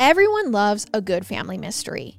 Everyone loves a good family mystery,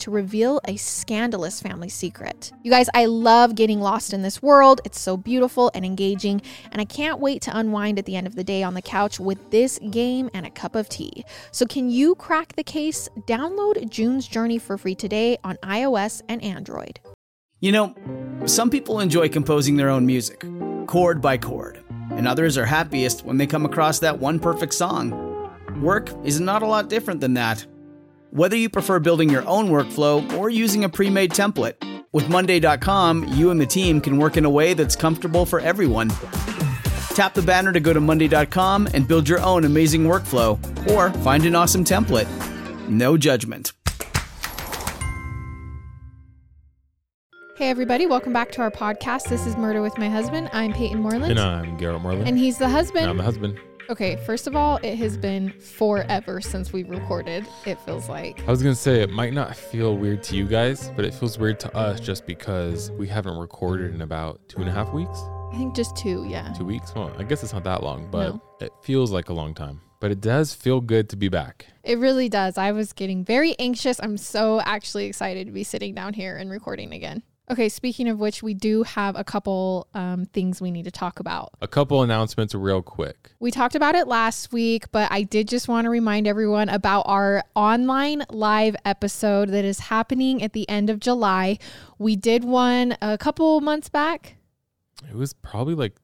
to reveal a scandalous family secret. You guys, I love getting lost in this world. It's so beautiful and engaging, and I can't wait to unwind at the end of the day on the couch with this game and a cup of tea. So, can you crack the case? Download June's Journey for free today on iOS and Android. You know, some people enjoy composing their own music, chord by chord, and others are happiest when they come across that one perfect song. Work is not a lot different than that. Whether you prefer building your own workflow or using a pre made template, with Monday.com, you and the team can work in a way that's comfortable for everyone. Tap the banner to go to Monday.com and build your own amazing workflow, or find an awesome template. No judgment. Hey, everybody, welcome back to our podcast. This is Murder with My Husband. I'm Payton Moreland. And I'm Garrett Moreland. And he's the husband. And I'm the husband. Okay, first of all, it has been forever since we recorded, it feels like. I was going to say, it might not feel weird to you guys, but it feels weird to us just because we haven't recorded in about two and a half weeks. I think just two, yeah. Two weeks? Well, I guess it's not that long, but No. it feels like a long time. But it does feel good to be back. It really does. I was getting very anxious. I'm so actually excited to be sitting down here and recording again. Okay, speaking of which, we do have a couple um, things we need to talk about. A couple announcements real quick. We talked about it last week, but I did just want to remind everyone about our online live episode that is happening at the end of July. We did one a couple months back. It was probably like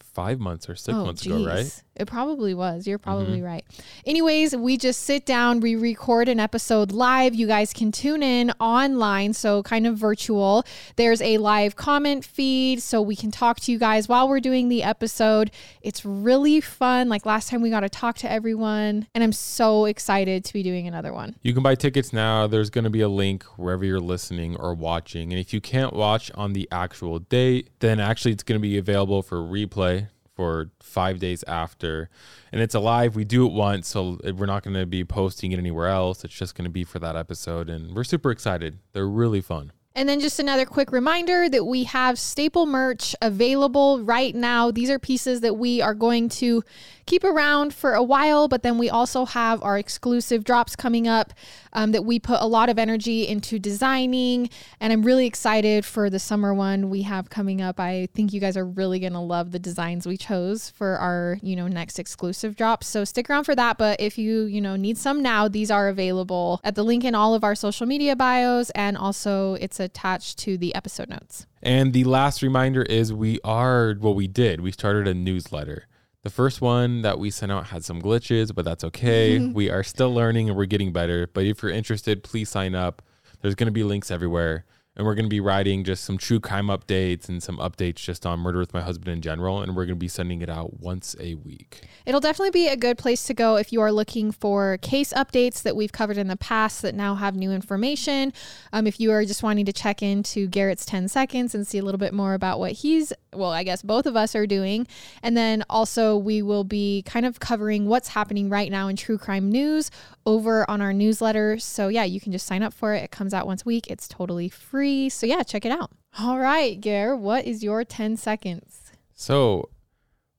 five months or six months ago, right? It probably was. You're mm-hmm. probably right. Anyways, we just sit down, we record an episode live. You guys can tune in online, so kind of virtual. There's a live comment feed, so we can talk to you guys while we're doing the episode. It's really fun. Like last time, we got to talk to everyone, and I'm so excited to be doing another one. You can buy tickets now. There's going to be a link wherever you're listening or watching. And if you can't watch on the actual date, then actually it's going to be available for replay for five days after. And it's alive. We do it once, so we're not going to be posting it anywhere else. It's just going to be for that episode. And we're super excited. They're really fun. And then just another quick reminder that we have staple merch available right now. These are pieces that we are going to keep around for a while, but then we also have our exclusive drops coming up um, that we put a lot of energy into designing. And I'm really excited for the summer one we have coming up. I think you guys are really going to love the designs we chose for our, you know, next exclusive drops. So stick around for that. But if you, you know, need some now, these are available at the link in all of our social media bios. And also it's attached to the episode notes. And the last reminder is we are, well, we did. We started a newsletter. The first one that we sent out had some glitches, but that's okay. we are still learning and we're getting better. But if you're interested, please sign up. There's going to be links everywhere. And we're going to be writing just some true crime updates and some updates just on Murder with My Husband in general. And we're going to be sending it out once a week. It'll definitely be a good place to go if you are looking for case updates that we've covered in the past that now have new information. Um, if you are just wanting to check into Garrett's 10 seconds and see a little bit more about what he's, well, I guess both of us are doing. And then also, we will be kind of covering what's happening right now in true crime news over on our newsletter. So, yeah, you can just sign up for it. It comes out once a week, it's totally free. So, yeah, check it out. All right, Garrett, what is your 10 seconds? So,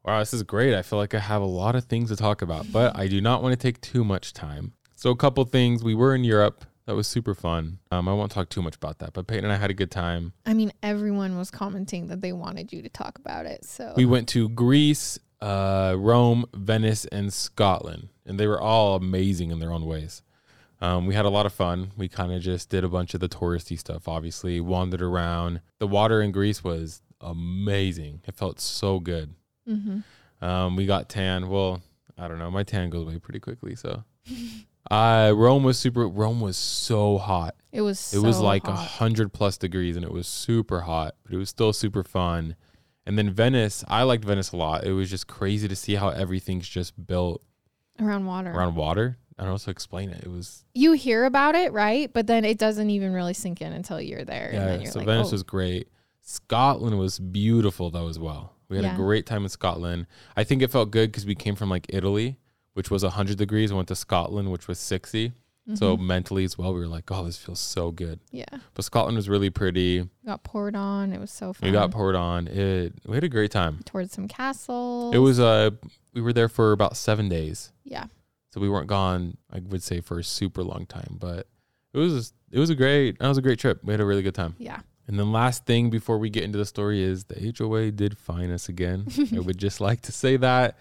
wow, this is great. I feel like I have a lot of things to talk about, but I do not want to take too much time. So, a couple things. We were in Europe. That was super fun. Um, I won't talk too much about that, but Payton and I had a good time. I mean, everyone was commenting that they wanted you to talk about it. So We went to Greece, uh, Rome, Venice, and Scotland, and they were all amazing in their own ways. Um, we had a lot of fun. We kind of just did a bunch of the touristy stuff, obviously, wandered around. The water in Greece was amazing. It felt so good. Mhm. Um, we got tan. Well, I don't know. My tan goes away pretty quickly. So, uh, Rome was super. Rome was so hot. it was It was like a hundred plus degrees, and it was super hot, but it was still super fun. And then Venice, I liked Venice a lot. It was just crazy to see how everything's just built around water. around water. I don't know how to explain it. It was You hear about it, right? But then it doesn't even really sink in until you're there. and then yeah. you're So like, Venice oh. was great. Scotland was beautiful though as well. We had Yeah. a great time in Scotland. I think it felt good because we came from like Italy, which was 100 degrees, and went to Scotland, which was 60. So Mhm. mentally as well, we were like, oh, this feels so good. yeah, But Scotland was really pretty. got poured on. It was so fun. We got poured on. It. We had a great time. towards some castles. It was uh, we were there for about seven days. yeah, So we weren't gone, I would say, for a super long time, but it was it was a great that was a great trip. We had a really good time. yeah. And then last thing before we get into the story is the HOA did fine us again. I would just like to say that.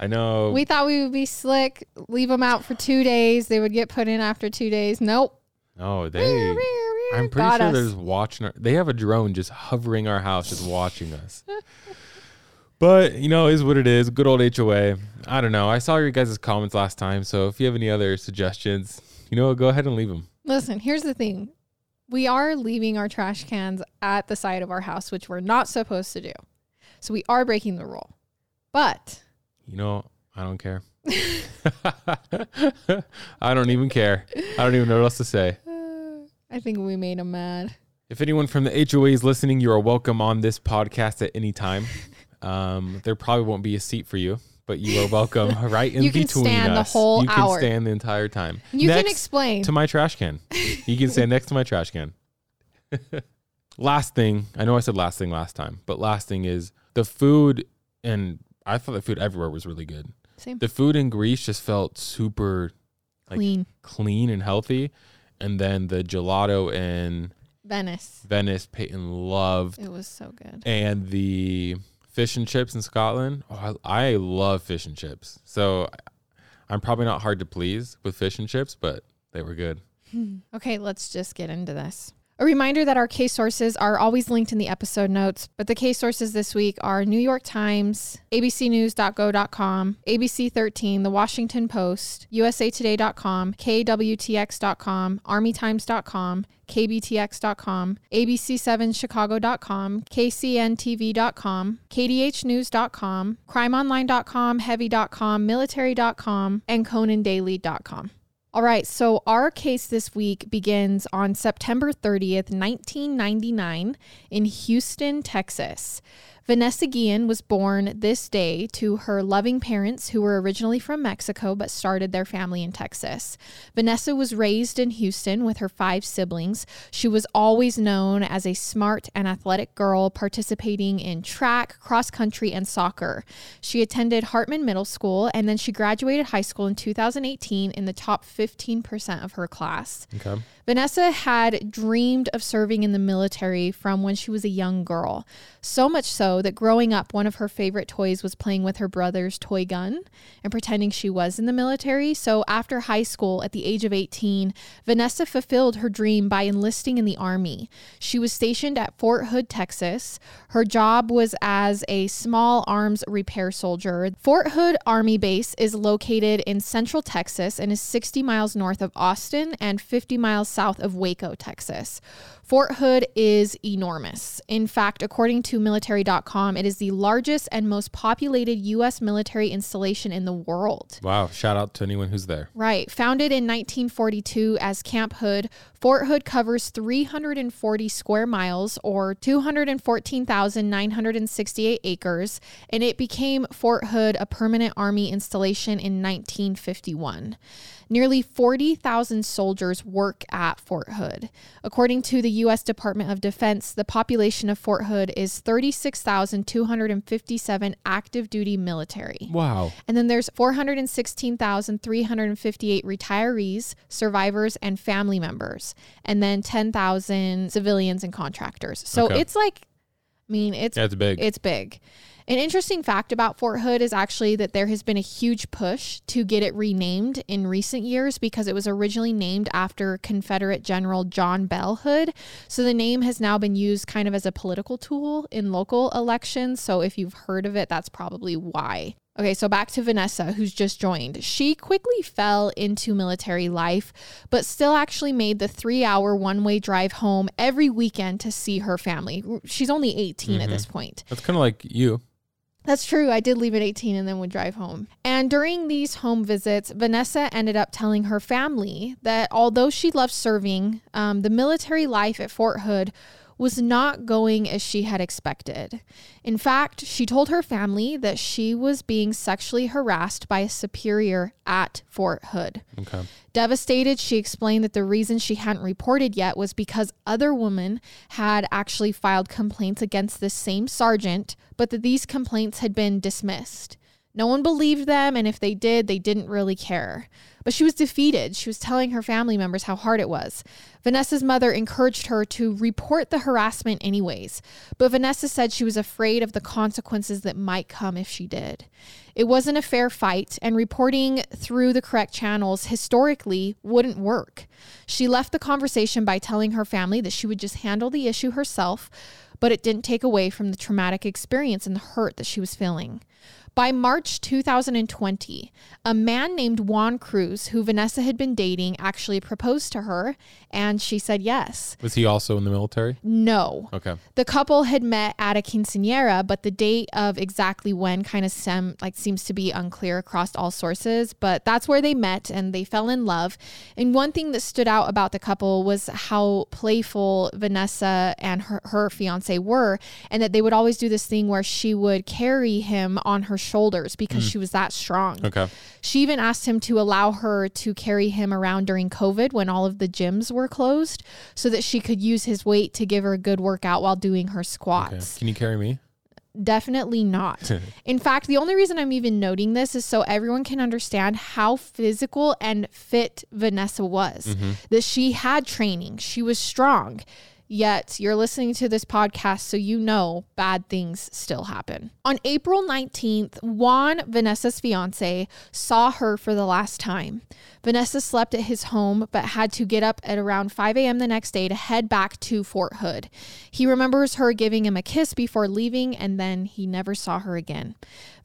I know We thought we would be slick, leave them out for two days. They would get put in after two days. Nope. no they I'm pretty Got sure us. they're just watching our, they have a drone just hovering our house just watching us. But you know, is what it is. Good old HOA. I don't know. I saw your guys' comments last time, so if you have any other suggestions, you know, go ahead and leave them. Listen, here's the thing. We are leaving our trash cans at the side of our house, which we're not supposed to do. So we are breaking the rule. But You know, I don't care. I don't even care. I don't even know what else to say. uh, I think we made them mad. If anyone from the HOA is listening, you are welcome on this podcast at any time. Um, there probably won't be a seat for you, but you are welcome right in You can between stand the us. whole you hour. can stand the entire time. You can explain. to my trash can. You can stand next to my trash can. last thing, I know I said last thing last time, but last thing is the food, and I thought the food everywhere was really good. Same. The food in Greece just felt super like, Clean. clean and healthy. And then the gelato in Venice. Venice, Payton loved. It was so good. And the fish and chips in Scotland. Oh, I, I love fish and chips. So I'm probably not hard to please with fish and chips, but they were good. Hmm. Okay, let's just get into this. A reminder that our case sources are always linked in the episode notes, but the case sources this week are New York Times, abcnews.go.com, ABC 13, The Washington Post, usatoday.com, kwtx.com, armytimes.com, kbtx.com, abc7chicago.com, kcntv.com, kdhnews.com, crimeonline.com, heavy.com, military.com, and conandaily.com. All right, so our case this week begins on September 30th, 1999, in Houston, Texas. Vanessa Guillen was born this day to her loving parents who were originally from Mexico but started their family in Texas. Vanessa was raised in Houston with her five siblings. She was always known as a smart and athletic girl participating in track, cross country, and soccer. She attended Hartman Middle School and then she graduated high school in 2018 in the top 15% of her class. Okay. Vanessa had dreamed of serving in the military from when she was a young girl. So much so that growing up, one of her favorite toys was playing with her brother's toy gun and pretending she was in the military. So after high school, at the age of 18, Vanessa fulfilled her dream by enlisting in the Army. She was stationed at Fort Hood, Texas. Her job was as a small arms repair soldier. Fort Hood Army Base is located in central Texas and is 60 miles north of Austin and 50 miles south of Waco, Texas. Fort Hood is enormous. In fact, according to military.com, it is the largest and most populated U.S. military installation in the world. Wow. Shout out to anyone who's there. Right. Founded in 1942 as Camp Hood, Fort Hood covers 340 square miles or 214,968 acres, and it became Fort Hood a permanent Army installation in 1951. Nearly 40,000 soldiers work at Fort Hood. According to the U.S. Department of Defense, the population of Fort Hood is 36,257 active duty military. Wow. And then there's 416,358 retirees, survivors, and family members, and then 10,000 civilians and contractors. So Okay. it's like, I mean, it's Yeah, it's big. it's big. An interesting fact about Fort Hood is actually that there has been a huge push to get it renamed in recent years because it was originally named after Confederate General John Bell Hood. So the name has now been used kind of as a political tool in local elections. So if you've heard of it, that's probably why. Okay, so back to Vanessa, who's just joined. She quickly fell into military life, but still actually made the three hour one way drive home every weekend to see her family. She's only 18 at this point. That's kind of like you. That's true. I did leave at 18 and then would drive home. And during these home visits, Vanessa ended up telling her family that although she loved serving, um, the military life at Fort Hood was not going as she had expected. In fact, she told her family that she was being sexually harassed by a superior at Fort Hood. Okay. Devastated, she explained that the reason she hadn't reported yet was because other women had actually filed complaints against the same sergeant, but that these complaints had been dismissed. No one believed them, and if they did, they didn't really care. But she was defeated. She was telling her family members how hard it was. Vanessa's mother encouraged her to report the harassment anyways, but Vanessa said she was afraid of the consequences that might come if she did. It wasn't a fair fight, and reporting through the correct channels historically wouldn't work. She left the conversation by telling her family that she would just handle the issue herself, but it didn't take away from the traumatic experience and the hurt that she was feeling. By March 2020, a man named Juan Cruz, who Vanessa had been dating, actually proposed to her, and she said yes. Was he also in the military? No. Okay. The couple had met at a quinceanera, but the date of exactly when kind of sem- like seems to be unclear across all sources. But that's where they met and they fell in love. And one thing that stood out about the couple was how playful Vanessa and her, her fiance were, and that they would always do this thing where she would carry him on her shoulders because mm. she was that strong. Okay. She even asked him to allow her to carry him around during COVID when all of the gyms were closed so that she could use his weight to give her a good workout while doing her Okay. squats. Can you carry me? Definitely not. In fact, the only reason I'm even noting this is so everyone can understand how physical and fit Vanessa was. Mm-hmm. That she had training, she was strong. Yet you're listening to this podcast, so you know bad things still happen. On April 19th, Juan, Vanessa's fiance, saw her for the last time. Vanessa slept at his home, but had to get up at around 5 a.m. the next day to head back to Fort Hood. He remembers her giving him a kiss before leaving, and then he never saw her again.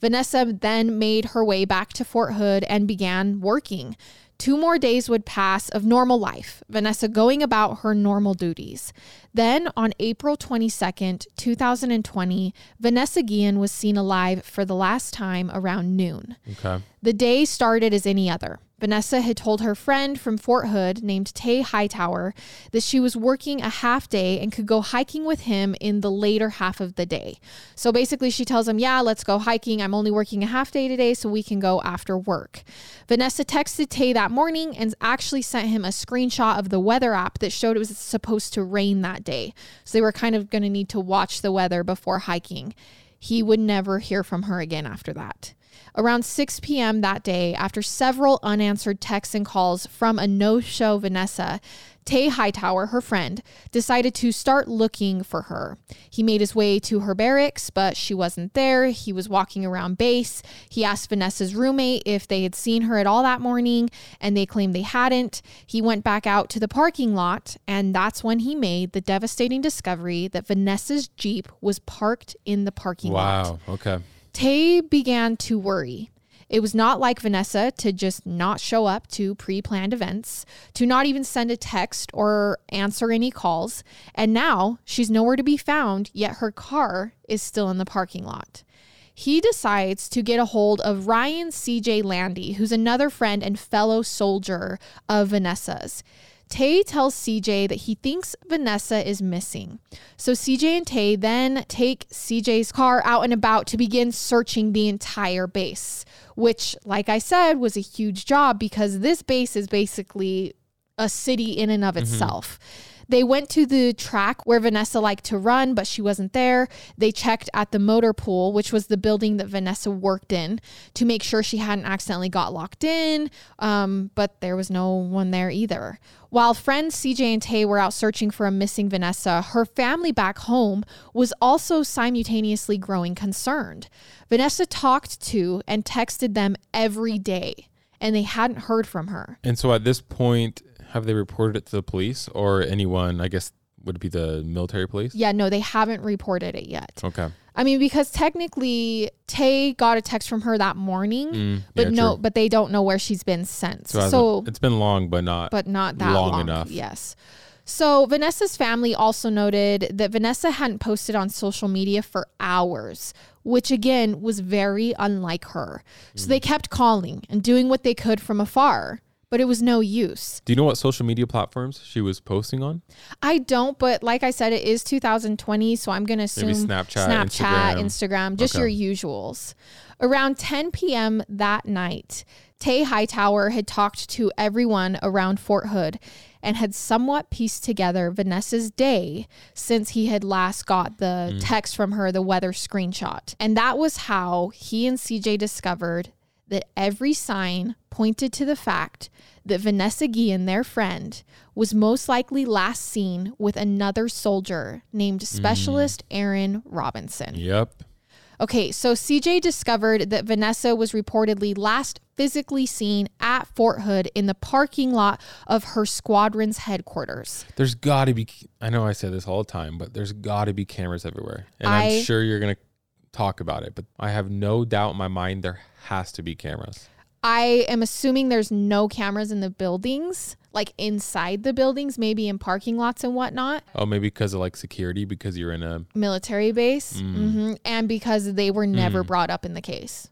Vanessa then made her way back to Fort Hood and began working. Two more days would pass of normal life, Vanessa going about her normal duties. Then, on April 22nd, 2020, Vanessa Guillen was seen alive for the last time around noon. Okay. The day started as any other. Vanessa had told her friend from Fort Hood named Tay Hightower that she was working a half day and could go hiking with him in the later half of the day. So basically, she tells him, Yeah, let's go hiking. I'm only working a half day today, so we can go after work. Vanessa texted Tay that morning and actually sent him a screenshot of the weather app that showed it was supposed to rain that day. So they were kind of going to need to watch the weather before hiking. He would never hear from her again after that. Around 6 p.m. that day, after several unanswered texts and calls from a no show Vanessa, Tay Hightower, her friend, decided to start looking for her. He made his way to her barracks, but she wasn't there. He was walking around base. He asked Vanessa's roommate if they had seen her at all that morning, and they claimed they hadn't. He went back out to the parking lot, and that's when he made the devastating discovery that Vanessa's Jeep was parked in the parking lot. Wow. Okay. Tay began to worry. It was not like Vanessa to just not show up to pre planned events, to not even send a text or answer any calls. And now she's nowhere to be found, yet her car is still in the parking lot. He decides to get a hold of Ryan CJ Landy, who's another friend and fellow soldier of Vanessa's. Tay tells CJ that he thinks Vanessa is missing. So CJ and Tay then take CJ's car out and about to begin searching the entire base, which, like I said, was a huge job because this base is basically a city in and of mm-hmm. itself. They went to the track where Vanessa liked to run, but she wasn't there. They checked at the motor pool, which was the building that Vanessa worked in, to make sure she hadn't accidentally got locked in, um, but there was no one there either. While friends CJ and Tay were out searching for a missing Vanessa, her family back home was also simultaneously growing concerned. Vanessa talked to and texted them every day, and they hadn't heard from her. And so at this point, have they reported it to the police or anyone? I guess would it be the military police? Yeah, no, they haven't reported it yet. Okay. I mean, because technically Tay got a text from her that morning, Mm, but yeah, no, true. but they don't know where she's been since. So, So, it's been long, but not. but not that long long, enough. Yes. So, Vanessa's family also noted that Vanessa hadn't posted on social media for hours, which again was very unlike her. So, they kept calling and doing what they could from afar, but it was no use. Do you know what social media platforms she was posting on? I don't, but like I said, it is 2020, so I'm going to assume Snapchat, Snapchat, Instagram. Instagram, just Okay. your usuals. Around 10 p.m. that night, Tay Hightower had talked to everyone around Fort Hood and had somewhat pieced together Vanessa's day since he had last got the mm. text from her, the weather screenshot. And that was how he and CJ discovered that every sign pointed to the fact that Vanessa Guillen, their friend, was most likely last seen with another soldier named mm. Specialist Aaron Robinson. Yep. Okay, so CJ discovered that Vanessa was reportedly last physically seen at Fort Hood in the parking lot of her squadron's headquarters. There's got to be. I know I say this all the time, but there's got to be cameras everywhere, and I- I'm sure you're gonna talk about it. But I have no doubt in my mind there has to be cameras. I am assuming there's no cameras in the buildings, like inside the buildings, maybe in parking lots and whatnot. Oh, maybe because of like security, because you're in a military base Mm. hmm and because they were never brought up in the case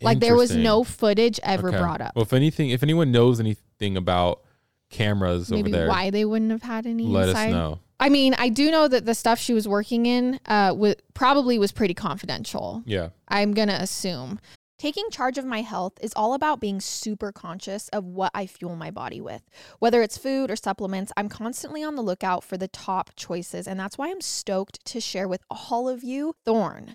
like there was no footage ever Okay. brought up Well, if anything, if anyone knows anything about cameras maybe over there, why they wouldn't have had any let inside us know. i mean i do know that the stuff she was working in uh w- probably was pretty confidential Yeah. i'm gonna assume Taking charge of my health is all about being super conscious of what I fuel my body with. Whether it's food or supplements, I'm constantly on the lookout for the top choices, and that's why I'm stoked to share with all of you Thorne.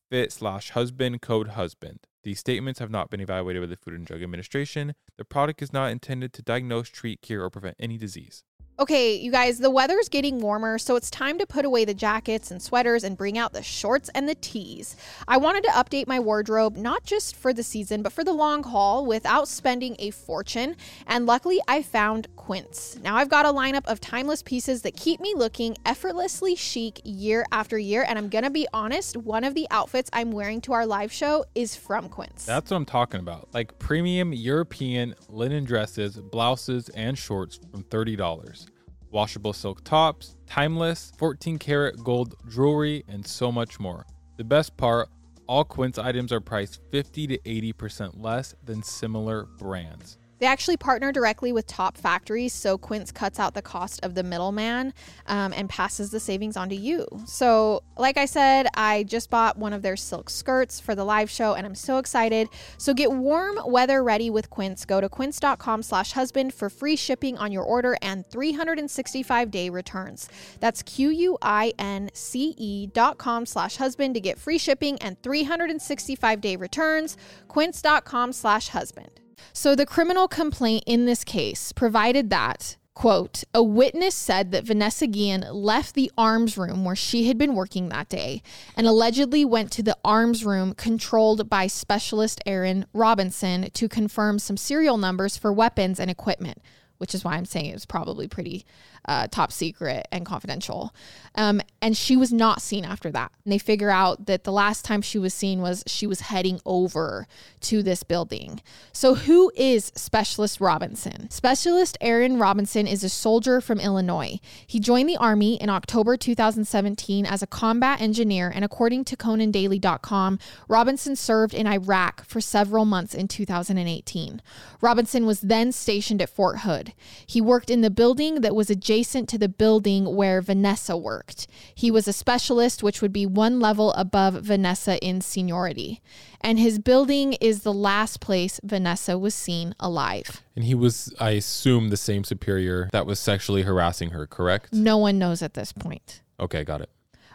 slash husband, code husband. These statements have not been evaluated by the Food and Drug Administration. The product is not intended to diagnose, treat, cure, or prevent any disease. Okay, you guys, the weather's getting warmer, so it's time to put away the jackets and sweaters and bring out the shorts and the tees. I wanted to update my wardrobe, not just for the season, but for the long haul without spending a fortune. And luckily, I found Quince. Now I've got a lineup of timeless pieces that keep me looking effortlessly chic year after year. And I'm gonna be honest, one of the outfits I'm wearing to our live show is from Quince. That's what I'm talking about. Like premium European linen dresses, blouses, and shorts from $30. Washable silk tops, timeless 14 karat gold jewelry, and so much more. The best part all Quince items are priced 50 to 80% less than similar brands. They actually partner directly with top factories, so Quince cuts out the cost of the middleman um, and passes the savings on to you. So, like I said, I just bought one of their silk skirts for the live show, and I'm so excited. So, get warm weather ready with Quince. Go to quince.com/husband for free shipping on your order and 365 day returns. That's q u i n c e dot com slash husband to get free shipping and 365 day returns. Quince.com/husband. So the criminal complaint in this case provided that, quote, a witness said that Vanessa Guillen left the arms room where she had been working that day and allegedly went to the arms room controlled by specialist Aaron Robinson to confirm some serial numbers for weapons and equipment. Which is why I'm saying it was probably pretty uh, top secret and confidential. Um, and she was not seen after that. And they figure out that the last time she was seen was she was heading over to this building. So, who is Specialist Robinson? Specialist Aaron Robinson is a soldier from Illinois. He joined the Army in October 2017 as a combat engineer, and according to ConanDaily.com, Robinson served in Iraq for several months in 2018. Robinson was then stationed at Fort Hood. He worked in the building that was adjacent to the building where Vanessa worked. He was a specialist, which would be one level above Vanessa in seniority. And his building is the last place Vanessa was seen alive. And he was, I assume, the same superior that was sexually harassing her, correct? No one knows at this point. Okay, got it.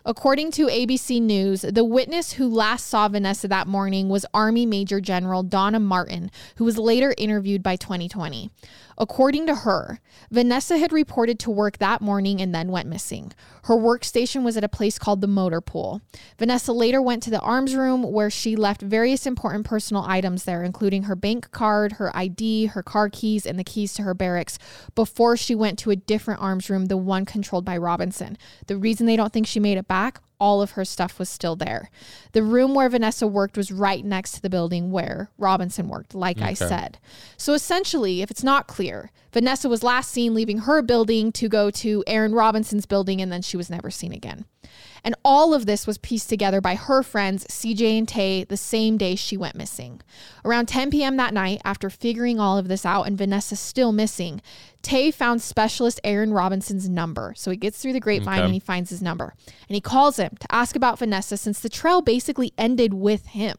According to ABC News, the witness who last saw Vanessa that morning was Army Major General Donna Martin, who was later interviewed by 2020. According to her, Vanessa had reported to work that morning and then went missing. Her workstation was at a place called the Motor Pool. Vanessa later went to the arms room where she left various important personal items there, including her bank card, her ID, her car keys, and the keys to her barracks, before she went to a different arms room, the one controlled by Robinson. The reason they don't think she made it back all of her stuff was still there. The room where Vanessa worked was right next to the building where Robinson worked, like okay. I said. So essentially, if it's not clear, Vanessa was last seen leaving her building to go to Aaron Robinson's building and then she was never seen again. And all of this was pieced together by her friends, CJ and Tay, the same day she went missing. Around 10 p.m. that night, after figuring all of this out and Vanessa still missing, Tay found specialist Aaron Robinson's number. So he gets through the grapevine okay. and he finds his number. And he calls him to ask about Vanessa since the trail basically ended with him.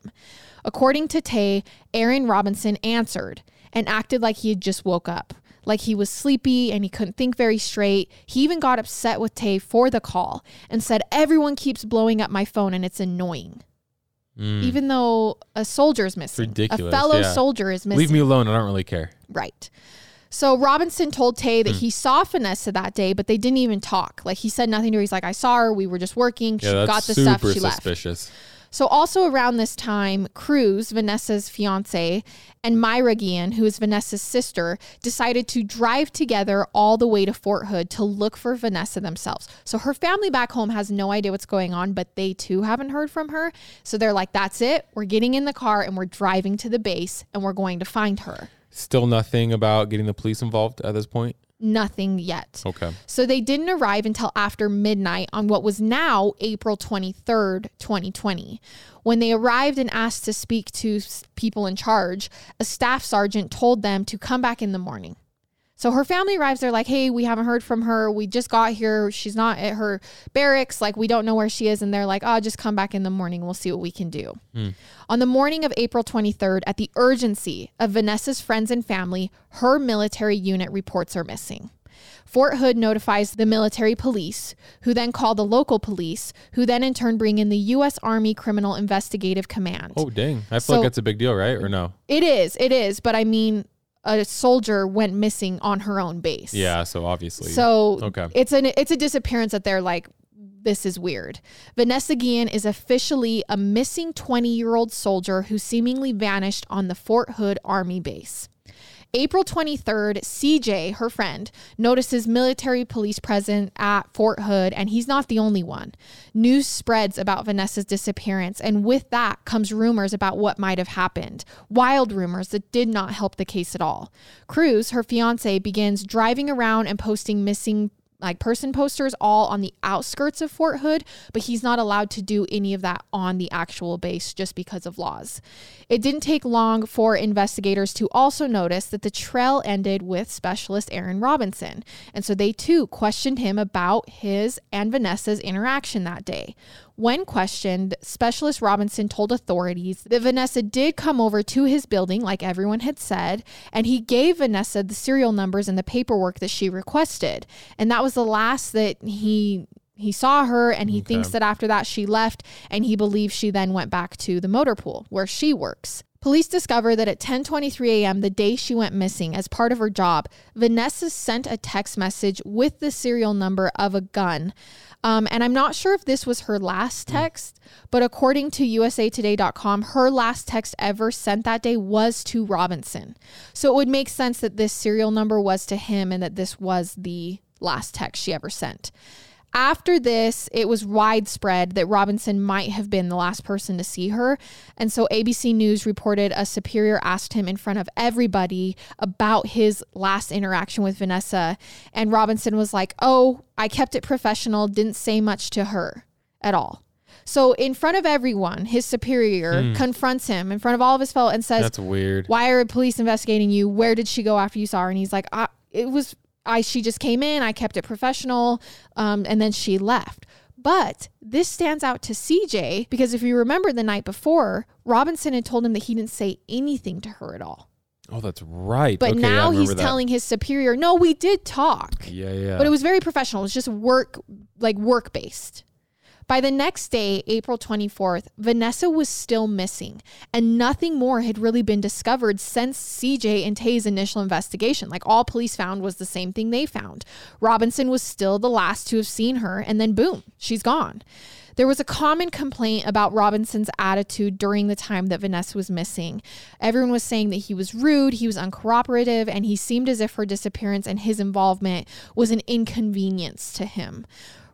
According to Tay, Aaron Robinson answered and acted like he had just woke up like he was sleepy and he couldn't think very straight. He even got upset with Tay for the call and said, Everyone keeps blowing up my phone and it's annoying. Mm. Even though a soldier is missing, ridiculous. a fellow yeah. soldier is missing. Leave me alone. I don't really care. Right. So Robinson told Tay that mm. he saw Vanessa that day, but they didn't even talk. Like he said nothing to her. He's like, I saw her. We were just working. Yeah, she got the stuff. She suspicious. left. So, also around this time, Cruz, Vanessa's fiance, and Mayra Guillen, who is Vanessa's sister, decided to drive together all the way to Fort Hood to look for Vanessa themselves. So, her family back home has no idea what's going on, but they too haven't heard from her. So, they're like, that's it. We're getting in the car and we're driving to the base and we're going to find her. Still nothing about getting the police involved at this point? nothing yet. Okay. So they didn't arrive until after midnight on what was now April 23rd, 2020. When they arrived and asked to speak to people in charge, a staff sergeant told them to come back in the morning. So her family arrives. They're like, hey, we haven't heard from her. We just got here. She's not at her barracks. Like, we don't know where she is. And they're like, oh, just come back in the morning. We'll see what we can do. Mm. On the morning of April 23rd, at the urgency of Vanessa's friends and family, her military unit reports are missing. Fort Hood notifies the military police, who then call the local police, who then in turn bring in the U.S. Army Criminal Investigative Command. Oh, dang. I feel so, like that's a big deal, right? Or no? It is. It is. But I mean, a soldier went missing on her own base. Yeah, so obviously. So okay. it's an it's a disappearance that they're like this is weird. Vanessa Guillen is officially a missing 20-year-old soldier who seemingly vanished on the Fort Hood Army base. April 23rd, CJ, her friend, notices military police present at Fort Hood, and he's not the only one. News spreads about Vanessa's disappearance, and with that comes rumors about what might have happened. Wild rumors that did not help the case at all. Cruz, her fiance, begins driving around and posting missing like person posters all on the outskirts of Fort Hood, but he's not allowed to do any of that on the actual base just because of laws. It didn't take long for investigators to also notice that the trail ended with specialist Aaron Robinson, and so they too questioned him about his and Vanessa's interaction that day. When questioned, Specialist Robinson told authorities that Vanessa did come over to his building, like everyone had said, and he gave Vanessa the serial numbers and the paperwork that she requested. And that was the last that he he saw her and he okay. thinks that after that she left and he believes she then went back to the motor pool where she works. Police discover that at 10:23 a.m., the day she went missing as part of her job, Vanessa sent a text message with the serial number of a gun um, and I'm not sure if this was her last hmm. text, but according to usatoday.com, her last text ever sent that day was to Robinson. So it would make sense that this serial number was to him and that this was the last text she ever sent. After this, it was widespread that Robinson might have been the last person to see her. And so ABC News reported a superior asked him in front of everybody about his last interaction with Vanessa. And Robinson was like, Oh, I kept it professional, didn't say much to her at all. So in front of everyone, his superior hmm. confronts him in front of all of his fellow and says, "That's weird. Why are police investigating you? Where did she go after you saw her?" And he's like, it was I she just came in, I kept it professional, um, and then she left. But this stands out to CJ because if you remember the night before, Robinson had told him that he didn't say anything to her at all. Oh, that's right. But Okay, now he's that. telling his superior, no, we did talk. Yeah, yeah. But it was very professional. It was just work, like work based. By the next day, April 24th, Vanessa was still missing, and nothing more had really been discovered since CJ and Tay's initial investigation. Like all police found was the same thing they found. Robinson was still the last to have seen her, and then boom, she's gone. There was a common complaint about Robinson's attitude during the time that Vanessa was missing. Everyone was saying that he was rude, he was uncooperative, and he seemed as if her disappearance and his involvement was an inconvenience to him.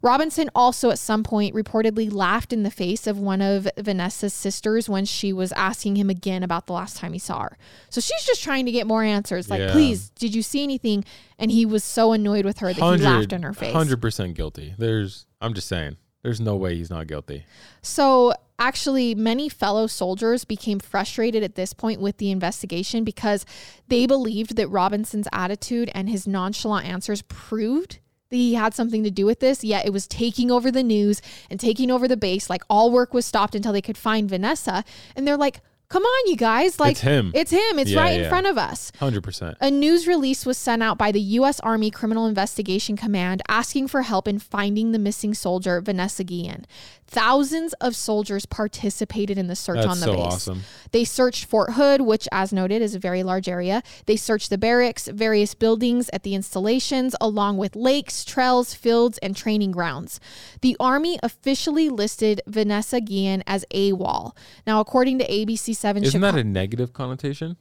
Robinson also at some point reportedly laughed in the face of one of Vanessa's sisters when she was asking him again about the last time he saw her. So she's just trying to get more answers. Like, Yeah. please, did you see anything? And he was so annoyed with her that he laughed in her face. Hundred percent guilty. There's. I'm just saying. There's no way he's not guilty. So, actually, many fellow soldiers became frustrated at this point with the investigation because they believed that Robinson's attitude and his nonchalant answers proved he had something to do with this. Yet it was taking over the news and taking over the base. Like, all work was stopped until they could find Vanessa. And they're like, come on, you guys. Like, It's him. It's him. It's Yeah, right in front of us. Hundred percent. A news release was sent out by the U.S. Army Criminal Investigation Command asking for help in finding the missing soldier, Vanessa Guillen. Thousands of soldiers participated in the search That's on the so base. awesome. They searched Fort Hood, which, as noted, is a very large area. They searched the barracks, various buildings at the installations, along with lakes, trails, fields, and training grounds. The Army officially listed Vanessa Guillen as AWOL. Now, according to ABC 7 Isn't Chicago- that a negative connotation?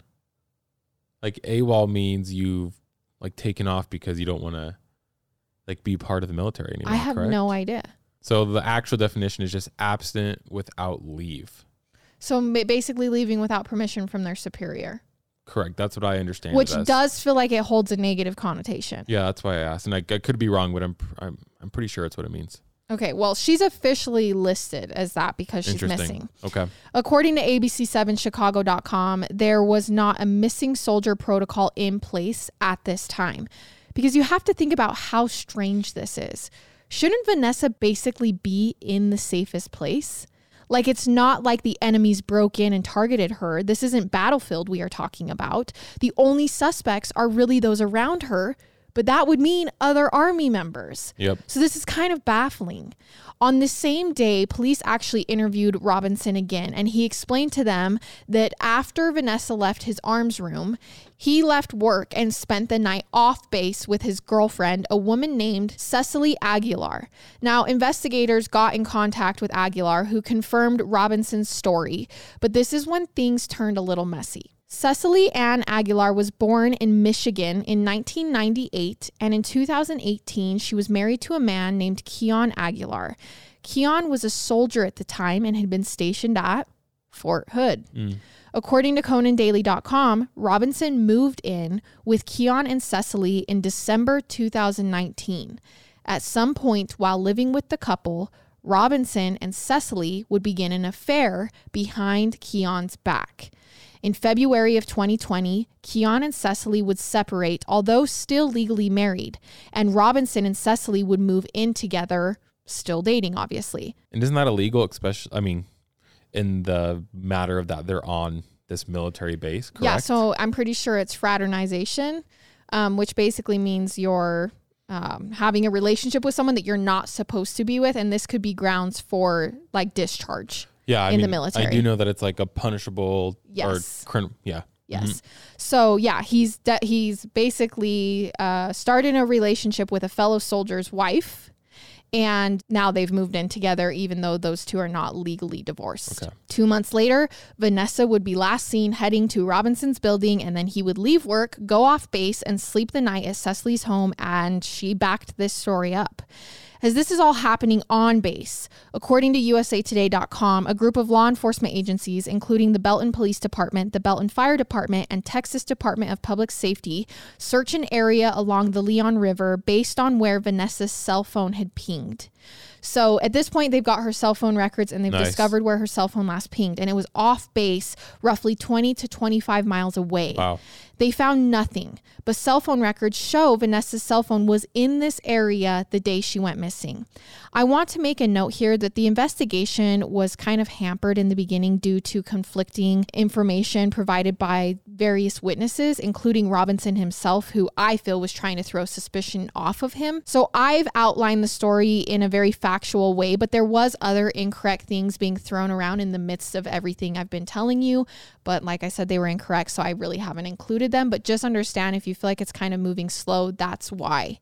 Like AWOL means you've like taken off because you don't want to like be part of the military anymore. I have correct? no idea. So the actual definition is just absent without leave. So basically, leaving without permission from their superior, Correct. That's what I understand. which does feel like it holds a negative connotation. Yeah, that's why I asked, and I, I could be wrong, but I'm I'm I'm pretty sure it's what it means. Okay, well, she's officially listed as that because she's missing. Okay. According to ABC7Chicago.com, there was not a missing soldier protocol in place at this time. Because you have to think about how strange this is. Shouldn't Vanessa basically be in the safest place? Like, it's not like the enemies broke in and targeted her. This isn't Battlefield we are talking about. The only suspects are really those around her, but that would mean other army members. Yep. So this is kind of baffling. On the same day, police actually interviewed Robinson again, and he explained to them that after Vanessa left his arms room, he left work and spent the night off base with his girlfriend, a woman named Cecily Aguilar. Now, investigators got in contact with Aguilar, who confirmed Robinson's story, but this is when things turned a little messy. Cecily Ann Aguilar was born in Michigan in 1998, and in 2018, she was married to a man named Keon Aguilar. Keon was a soldier at the time and had been stationed at Fort Hood. Mm. According to ConanDaily.com, Robinson moved in with Keon and Cecily in December 2019. At some point while living with the couple, Robinson and Cecily would begin an affair behind Keon's back. In February of 2020, Keon and Cecily would separate, although still legally married, and Robinson and Cecily would move in together, still dating, obviously. And isn't that illegal? Especially, I mean, in the matter of that they're on this military base. Correct. Yeah, so I'm pretty sure it's fraternization, um, which basically means you're um, having a relationship with someone that you're not supposed to be with, and this could be grounds for like discharge. Yeah, I in the military. I do know that it's like a punishable Yes. or crim- yeah. Yes. So yeah, he's de- he's basically uh, started a relationship with a fellow soldier's wife, and now they've moved in together, even though those two are not legally divorced. Okay. Two months later, Vanessa would be last seen heading to Robinson's building, and then he would leave work, go off base, and sleep the night at Cecily's home. And she backed this story up. As this is all happening on base, according to USAToday.com, a group of law enforcement agencies, including the Belton Police Department, the Belton Fire Department, and Texas Department of Public Safety, search an area along the Leon River based on where Vanessa's cell phone had pinged. So at this point, they've got her cell phone records and they've Nice. discovered where her cell phone last pinged, and it was off base, roughly 20 to 25 miles away. Wow. They found nothing, but cell phone records show Vanessa's cell phone was in this area the day she went missing. I want to make a note here that the investigation was kind of hampered in the beginning due to conflicting information provided by various witnesses, including Robinson himself, who I feel was trying to throw suspicion off of him. So I've outlined the story in a very factual way, but there was other incorrect things being thrown around in the midst of everything I've been telling you. But like I said, they were incorrect, so I really haven't included them. But just understand if you feel like it's kind of moving slow, that's why.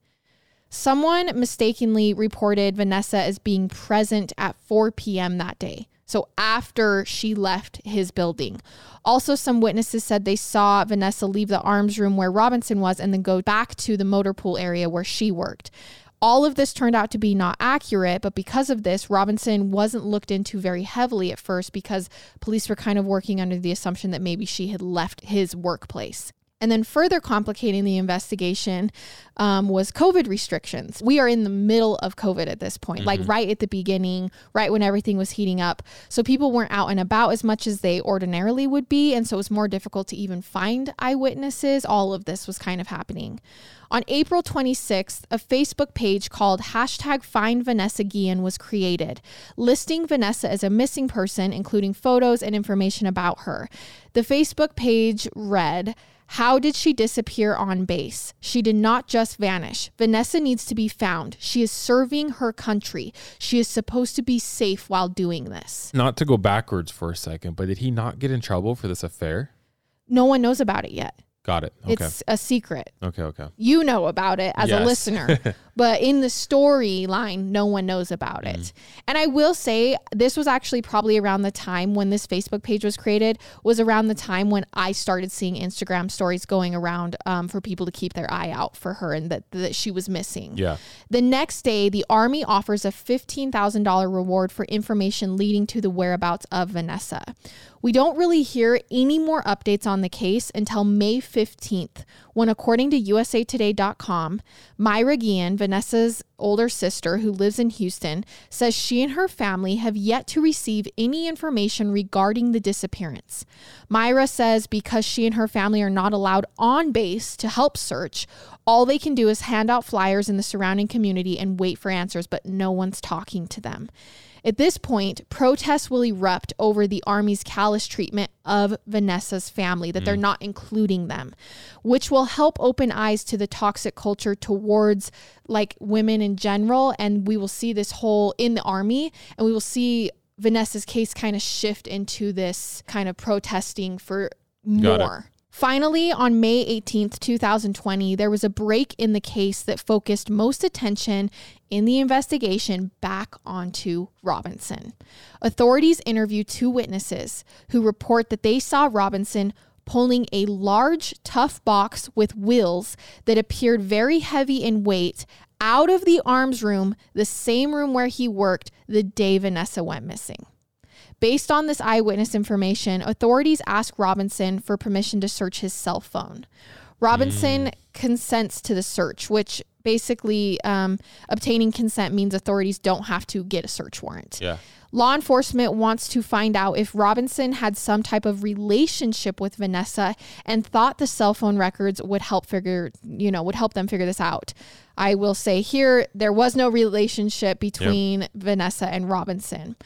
Someone mistakenly reported Vanessa as being present at 4 p.m. that day. So after she left his building. Also, some witnesses said they saw Vanessa leave the arms room where Robinson was and then go back to the motor pool area where she worked. All of this turned out to be not accurate, but because of this, Robinson wasn't looked into very heavily at first because police were kind of working under the assumption that maybe she had left his workplace. And then further complicating the investigation um, was COVID restrictions. We are in the middle of COVID at this point, like right at the beginning, right when everything was heating up. So people weren't out and about as much as they ordinarily would be. And so it was more difficult to even find eyewitnesses. All of this was kind of happening. On April 26th, a Facebook page called hashtag Find Vanessa Guillen was created, listing Vanessa as a missing person, including photos and information about her. The Facebook page read, how did she disappear on base? She did not just vanish. Vanessa needs to be found. She is serving her country. She is supposed to be safe while doing this. Not to go backwards for a second, but did he not get in trouble for this affair? No one knows about it yet. Got it. Okay. It's a secret. okay. Okay. You know about it as a listener, but in the storyline, no one knows about Mm-hmm. it. And I will say this was actually probably around the time when this Facebook page was created, was around the time when I started seeing Instagram stories going around um, for people to keep their eye out for her and that, that she was missing. Yeah. The next day, the Army offers a $15,000 reward for information leading to the whereabouts of Vanessa. We don't really hear any more updates on the case until May 15th, when, according to USAToday.com, Mayra Guillen, Vanessa's older sister who lives in Houston, says she and her family have yet to receive any information regarding the disappearance. Mayra says because she and her family are not allowed on base to help search, all they can do is hand out flyers in the surrounding community and wait for answers, but no one's talking to them. At this point, protests will erupt over the Army's callous treatment of Vanessa's family, that they're mm. not including them, which will help open eyes to the toxic culture towards like women in general. And we will see this whole in the Army, and we will see Vanessa's case kind of shift into this kind of protesting for more. Finally, on May 18th, 2020, there was a break in the case that focused most attention in the investigation back onto Robinson. Authorities interviewed two witnesses who report that they saw Robinson pulling a large, tough box with wheels that appeared very heavy in weight out of the arms room, the same room where he worked the day Vanessa went missing. Based on this eyewitness information, authorities ask Robinson for permission to search his cell phone. Robinson consents to the search, which basically um, obtaining consent means authorities don't have to get a search warrant. Yeah. Law enforcement wants to find out if Robinson had some type of relationship with Vanessa and thought the cell phone records would help figure, you know, would help them figure this out. I will say here there was no relationship between Vanessa and Robinson.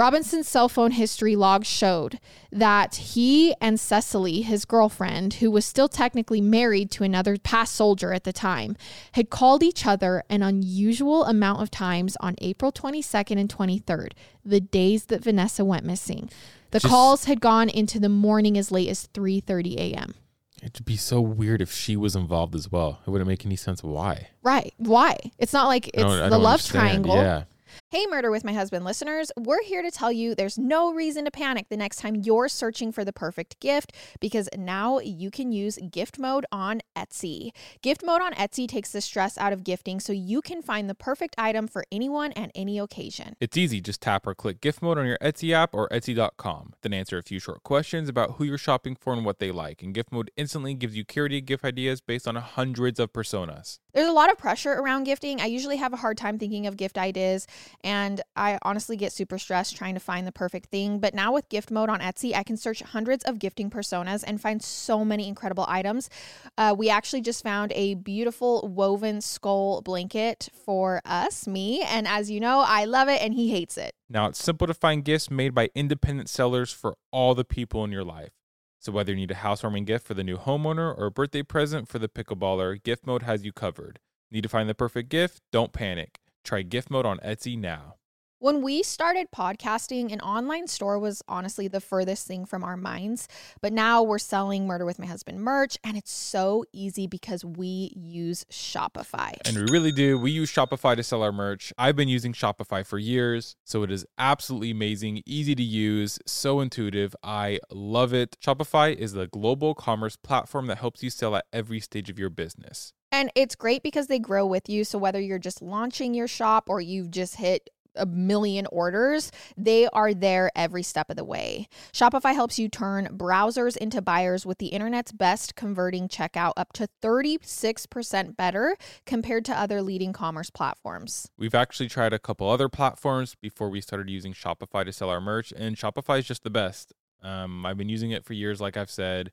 Robinson's cell phone history log showed that he and Cecily, his girlfriend, who was still technically married to another past soldier at the time, had called each other an unusual amount of times on April 22nd and 23rd, the days that Vanessa went missing. The Just- calls had gone into the morning as late as 3:30 a.m. It'd be so weird if she was involved as well. It wouldn't make any sense why. Right. Why? It's not like it's the love understand. triangle. Yeah. Hey, Murder with My Husband listeners, we're here to tell you there's no reason to panic the next time you're searching for the perfect gift because now you can use gift mode on Etsy. Gift mode on Etsy takes the stress out of gifting so you can find the perfect item for anyone and any occasion. It's easy. Just tap or click gift mode on your Etsy app or Etsy.com. Then answer a few short questions about who you're shopping for and what they like. And gift mode instantly gives you curated gift ideas based on hundreds of personas. There's a lot of pressure around gifting. I usually have a hard time thinking of gift ideas, and I honestly get super stressed trying to find the perfect thing. But now with gift mode on Etsy, I can search hundreds of gifting personas and find so many incredible items. Uh, we actually just found a beautiful woven skull blanket for us, me, and as you know, I love it and he hates it. Now, it's simple to find gifts made by independent sellers for all the people in your life. So, whether you need a housewarming gift for the new homeowner or a birthday present for the pickleballer, Gift Mode has you covered. Need to find the perfect gift? Don't panic. Try Gift Mode on Etsy now. When we started podcasting, an online store was honestly the furthest thing from our minds. But now we're selling Murder with My Husband merch, and it's so easy because we use Shopify. And we really do. We use Shopify to sell our merch. I've been using Shopify for years, so it is absolutely amazing, easy to use, so intuitive. I love it. Shopify is the global commerce platform that helps you sell at every stage of your business. And it's great because they grow with you. So whether you're just launching your shop or you've just hit a million orders, they are there every step of the way. Shopify helps you turn browsers into buyers with the internet's best converting checkout up to 36% better compared to other leading commerce platforms. We've actually tried a couple other platforms before we started using Shopify to sell our merch, and Shopify is just the best. Um, I've been using it for years, like I've said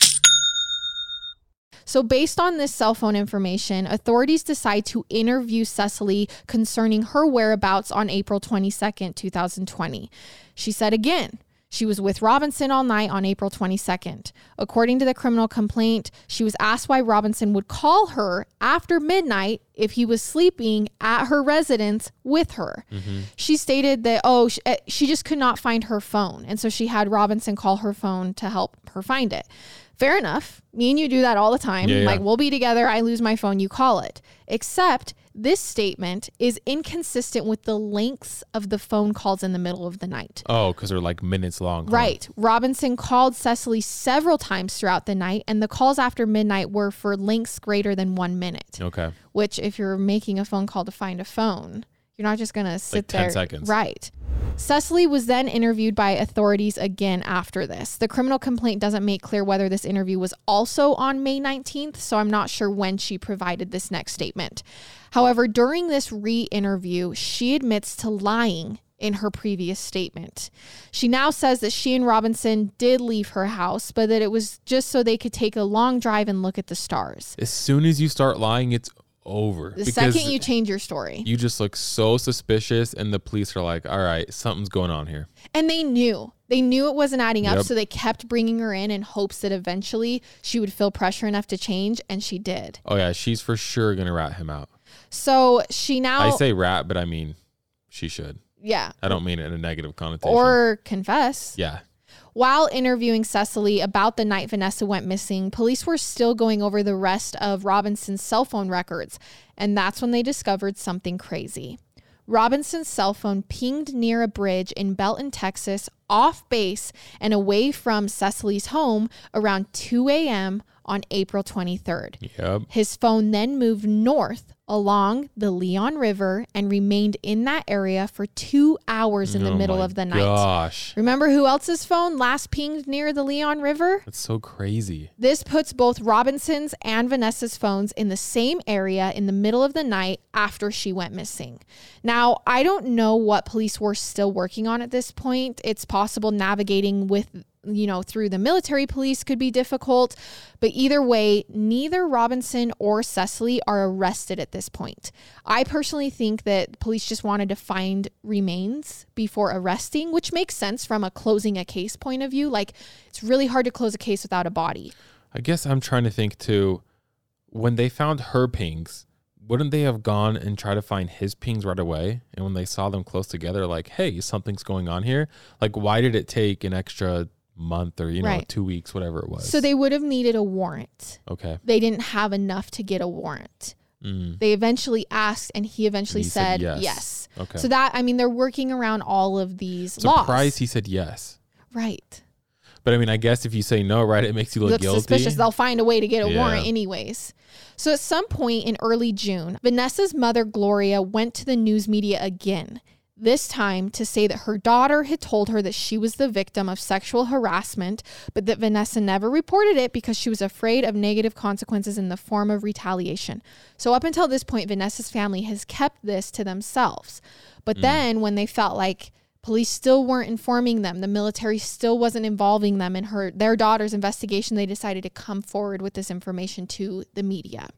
So, based on this cell phone information, authorities decide to interview Cecily concerning her whereabouts on April 22nd, 2020. She said again, she was with Robinson all night on April 22nd. According to the criminal complaint, she was asked why Robinson would call her after midnight if he was sleeping at her residence with her. Mm-hmm. She stated that, oh, she, eh, she just could not find her phone. And so she had Robinson call her phone to help her find it. Fair enough. Me and you do that all the time. Yeah, like, we'll be together. I lose my phone, you call it. Except this statement is inconsistent with the lengths of the phone calls in the middle of the night. Oh, because they're like minutes long. Huh? Right. Robinson called Cecily several times throughout the night, and the calls after midnight were for lengths greater than one minute. Okay. Which, if you're making a phone call to find a phone, you're not just going to sit like 10 there. seconds. Right. Cecily was then interviewed by authorities again after this. The criminal complaint doesn't make clear whether this interview was also on May 19th, so I'm not sure when she provided this next statement. However, during this re interview, she admits to lying in her previous statement. She now says that she and Robinson did leave her house, but that it was just so they could take a long drive and look at the stars. As soon as you start lying, it's over. The second you change your story, you just look so suspicious, and the police are like, "All right, something's going on here." And they knew. They knew it wasn't adding up, yep. so they kept bringing her in in hopes that eventually she would feel pressure enough to change, and she did. Oh yeah, she's for sure gonna rat him out. So she now. I say rat, but I mean, she should. Yeah. I don't mean it in a negative connotation. Or confess. Yeah. While interviewing Cecily about the night Vanessa went missing, police were still going over the rest of Robinson's cell phone records, and that's when they discovered something crazy. Robinson's cell phone pinged near a bridge in Belton, Texas, off base and away from Cecily's home around 2 a.m. on April 23rd. Yep. His phone then moved north along the Leon River and remained in that area for two hours in the oh middle of the night. Gosh. Remember who else's phone last pinged near the Leon River? That's so crazy. This puts both Robinson's and Vanessa's phones in the same area in the middle of the night after she went missing. Now, I don't know what police were still working on at this point. It's possible navigating with you know, through the military police could be difficult. But either way, neither Robinson or Cecily are arrested at this point. I personally think that police just wanted to find remains before arresting, which makes sense from a closing a case point of view. Like, it's really hard to close a case without a body. I guess I'm trying to think too. When they found her pings, wouldn't they have gone and try to find his pings right away? And when they saw them close together, like, hey, something's going on here. Like, why did it take an extra month or you know right. two weeks whatever it was so they would have needed a warrant okay they didn't have enough to get a warrant Mm. They eventually asked, and he eventually he said said, yes. yes. Okay. So that I mean, they're working around all of these Surprised laws, he said yes. right? But I mean, I guess if you say no, right, it makes you look Looks guilty. suspicious. They'll find a way to get a Yeah. warrant, anyways. So at some point in early June, Vanessa's mother Gloria went to the news media again. This time to say that her daughter had told her that she was the victim of sexual harassment, but that Vanessa never reported it because she was afraid of negative consequences in the form of retaliation. So, up until this point, Vanessa's family has kept this to themselves. But mm. then, when they felt like police still weren't informing them, the military still wasn't involving them in her their daughter's investigation, they decided to come forward with this information to the media.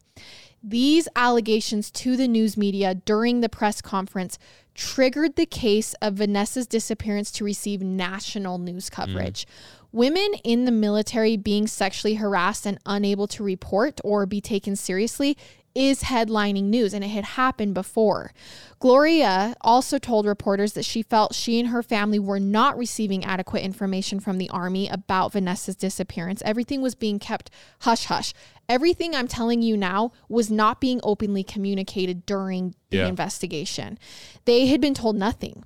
These allegations to the news media during the press conference triggered the case of Vanessa's disappearance to receive national news mm. coverage. Women in the military being sexually harassed and unable to report or be taken seriously is headlining news and it had happened before. Gloria also told reporters that she felt she and her family were not receiving adequate information from the army about Vanessa's disappearance. Everything was being kept hush hush. Everything I'm telling you now was not being openly communicated during the Yeah. investigation. They had been told nothing.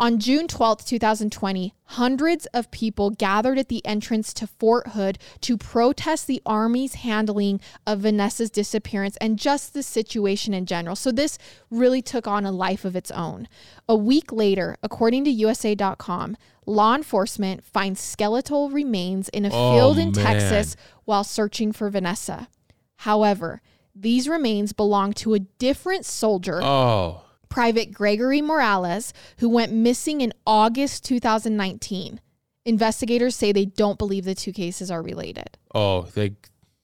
On June 12th, 2020, hundreds of people gathered at the entrance to Fort Hood to protest the Army's handling of Vanessa's disappearance and just the situation in general. So, this really took on a life of its own. A week later, according to USA.com, law enforcement finds skeletal remains in a Oh, field in man. Texas while searching for Vanessa. However, these remains belong to a different soldier oh, Private Gregory Morales, who went missing in August 2019. Investigators say they don't believe the two cases are related. oh, they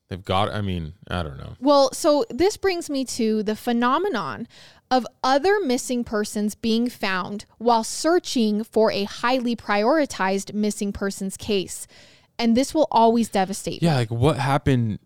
they've got. I mean, I don't know. Well, so this brings me to the phenomenon of other missing persons being found while searching for a highly prioritized missing persons case. And this will always devastate me. Yeah, like what happened?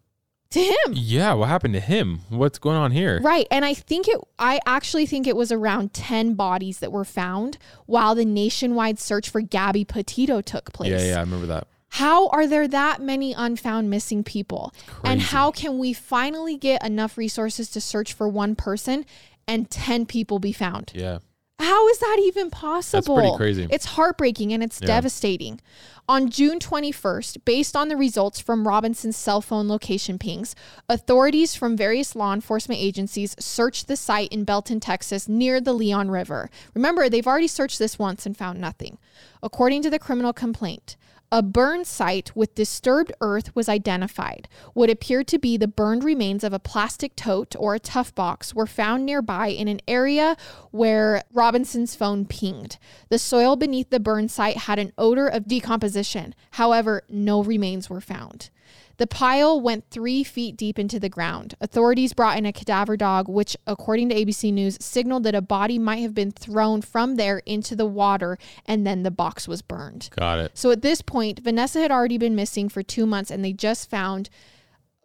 To him. Yeah, what happened to him? What's going on here? Right. And I think it, I actually think it was around 10 bodies that were found while the nationwide search for Gabby Petito took place. Yeah, yeah, I remember that. How are there that many unfound missing people? And how can we finally get enough resources to search for one person and 10 people be found? Yeah, How is that even possible? That's pretty crazy. It's heartbreaking and it's Yeah. devastating. On June 21st, based on the results from Robinson's cell phone location pings, authorities from various law enforcement agencies searched the site in Belton, Texas, near the Leon River. Remember, they've already searched this once and found nothing. According to the criminal complaint, a burn site with disturbed earth was identified. What appeared to be the burned remains of a plastic tote or a tough box were found nearby in an area where Robinson's phone pinged. The soil beneath the burn site had an odor of decomposition. However, no remains were found. The pile went three feet deep into the ground. Authorities brought in a cadaver dog, which, according to ABC News, signaled that a body might have been thrown from there into the water and then the box was burned. got it. So at this point, Vanessa had already been missing for two months and they just found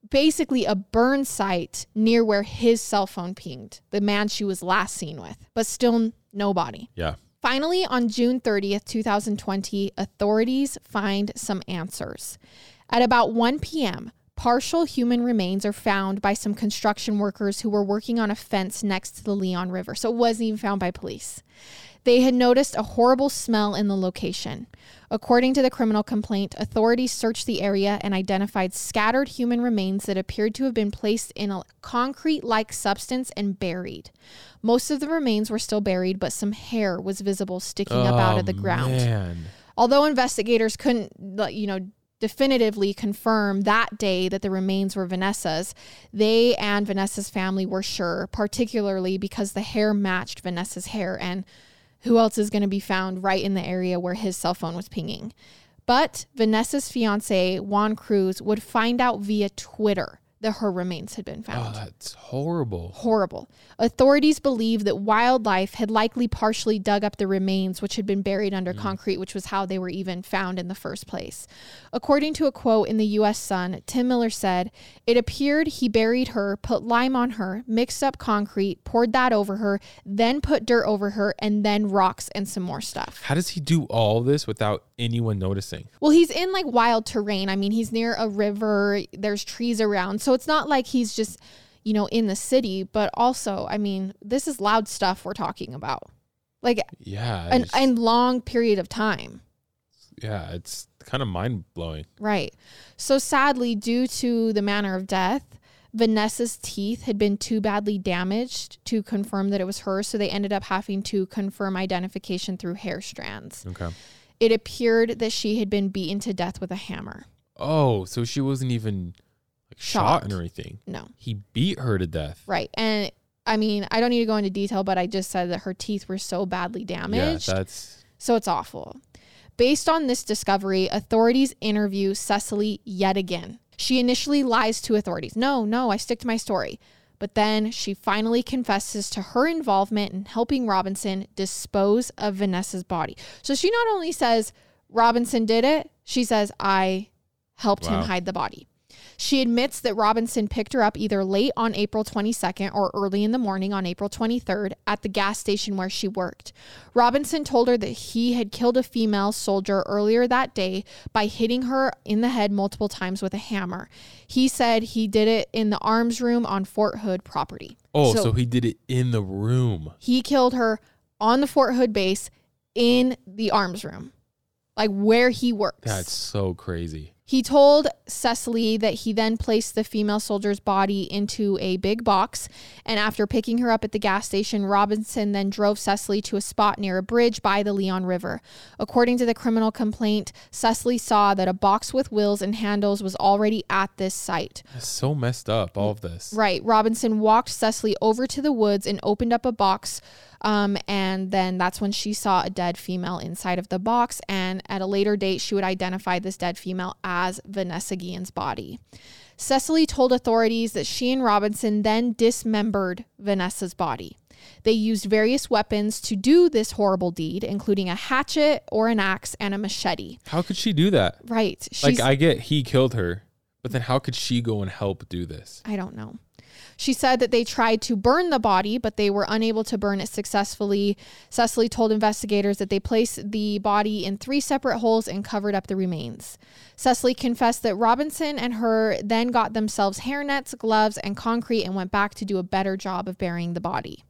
basically a burn site near where his cell phone pinged, the man she was last seen with, but still no body. Yeah. Finally, on June 30th, 2020, authorities find some answers. At about 1 p.m., partial human remains are found by some construction workers who were working on a fence next to the Leon River. So it wasn't even found by police. They had noticed a horrible smell in the location. According to the criminal complaint, authorities searched the area and identified scattered human remains that appeared to have been placed in a concrete like substance and buried. Most of the remains were still buried, but some hair was visible sticking up out Oh, of the oh, ground. Man. Although investigators couldn't, you know, definitively confirm that day that the remains were Vanessa's, they and Vanessa's family were sure, particularly because the hair matched Vanessa's hair and who else is going to be found right in the area where his cell phone was pinging. But Vanessa's fiance, Juan Cruz, would find out via Twitter that her remains had been found. Oh, found that's horrible. horrible. Authorities believe that wildlife had likely partially dug up the remains, which had been buried under mm. concrete, which was how they were even found in the first place. According to a quote in the U.S. Sun, Tim Miller said, It appeared he buried her, put lime on her, mixed up concrete, poured that over her, then put dirt over her, and then rocks and some more stuff. How does he do all this without anyone noticing? Well, he's in like wild terrain. I mean, he's near a river, there's trees around. So it's not like he's just, you know, in the city, but also, I mean, this is loud stuff we're talking about. Like Yeah. an, it's- a long period of time. yeah, it's kind of mind blowing. Right. So sadly, due to the manner of death, Vanessa's teeth had been too badly damaged to confirm that it was her. So they ended up having to confirm identification through hair strands. Okay. It appeared that she had been beaten to death with a hammer. Oh, so she wasn't even like shot Shot. or anything. No. He beat her to death. Right. And I mean, I don't need to go into detail, but I just said that her teeth were so badly damaged. Yeah, that's So it's awful. Based on this discovery, authorities interview Cecily yet again. She initially lies to authorities. No, no, I stick to my story. But then she finally confesses to her involvement in helping Robinson dispose of Vanessa's body. So she not only says Robinson did it, she says, I helped him hide the body. She admits that Robinson picked her up either late on April 22nd or early in the morning on April 23rd at the gas station where she worked. Robinson told her that he had killed a female soldier earlier that day by hitting her in the head multiple times with a hammer. He said he did it in the arms room on Fort Hood property. Oh, so, he did it in the room. he killed her on the Fort Hood base in the arms room, like where he works. That's so crazy. He told Cecily that he then placed the female soldier's body into a big box. And after picking her up at the gas station, Robinson then drove Cecily to a spot near a bridge by the Leon River. According to the criminal complaint, Cecily saw that a box with wheels and handles was already at this site. That's so messed up, all of this. Right. Robinson walked Cecily over to the woods and opened up a box. Um, and then that's when she saw a dead female inside of the box. And at a later date, she would identify this dead female as Vanessa Guillen's body. Cecily told authorities that she and Robinson then dismembered Vanessa's body. They used various weapons to do this horrible deed, including a hatchet or an axe and a machete. How could she do that? Right. Like, I get he killed her, but then how could she go and help do this? I don't know. She said that they tried to burn the body, but they were unable to burn it successfully. Cecily told investigators that they placed the body in three separate holes and covered up the remains. Cecily confessed that Robinson and her then got themselves hairnets, gloves, and concrete and went back to do a better job of burying the body.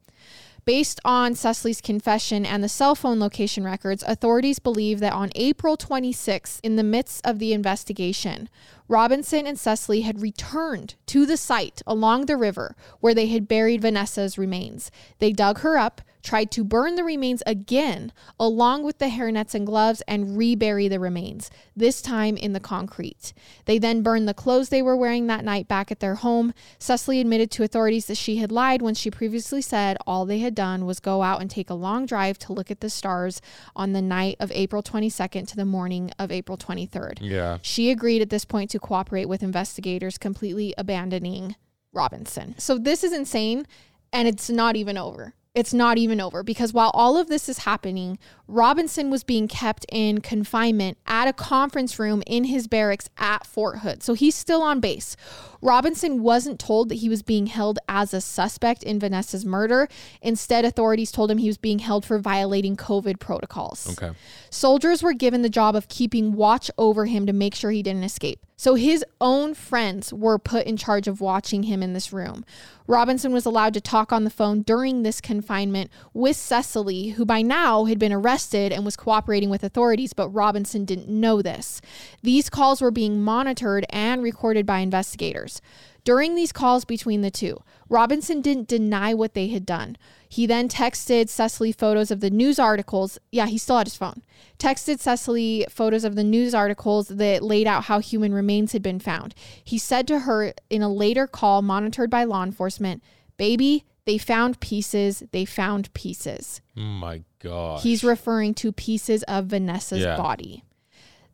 Based on Cecily's confession and the cell phone location records, authorities believe that on April 26, in the midst of the investigation, Robinson and Cecily had returned to the site along the river where they had buried Vanessa's remains. They dug her up, tried to burn the remains again, along with the hairnets and gloves, and rebury the remains, this time in the concrete. They then burned the clothes they were wearing that night back at their home. Cecily admitted to authorities that she had lied when she previously said all they had done was go out and take a long drive to look at the stars on the night of April 22nd to the morning of April 23rd. Yeah. She agreed at this point to cooperate with investigators, completely abandoning Robinson. So this is insane, and it's not even over. It's not even over because while all of this is happening, Robinson was being kept in confinement at a conference room in his barracks at Fort Hood. So he's still on base. Robinson wasn't told that he was being held as a suspect in Vanessa's murder. Instead, authorities told him he was being held for violating COVID protocols. Okay. Soldiers were given the job of keeping watch over him to make sure he didn't escape. So his own friends were put in charge of watching him in this room. Robinson was allowed to talk on the phone during this confinement with Cecily, who by now had been arrested and was cooperating with authorities, but Robinson didn't know this. These calls were being monitored and recorded by investigators. During these calls between the two, Robinson didn't deny what they had done. He then texted Cecily photos of the news articles. Yeah, he still had his phone. Texted Cecily photos of the news articles that laid out how human remains had been found. He said to her in a later call monitored by law enforcement, Baby, they found pieces. They found pieces. My God. He's referring to pieces of Vanessa's Yeah. body.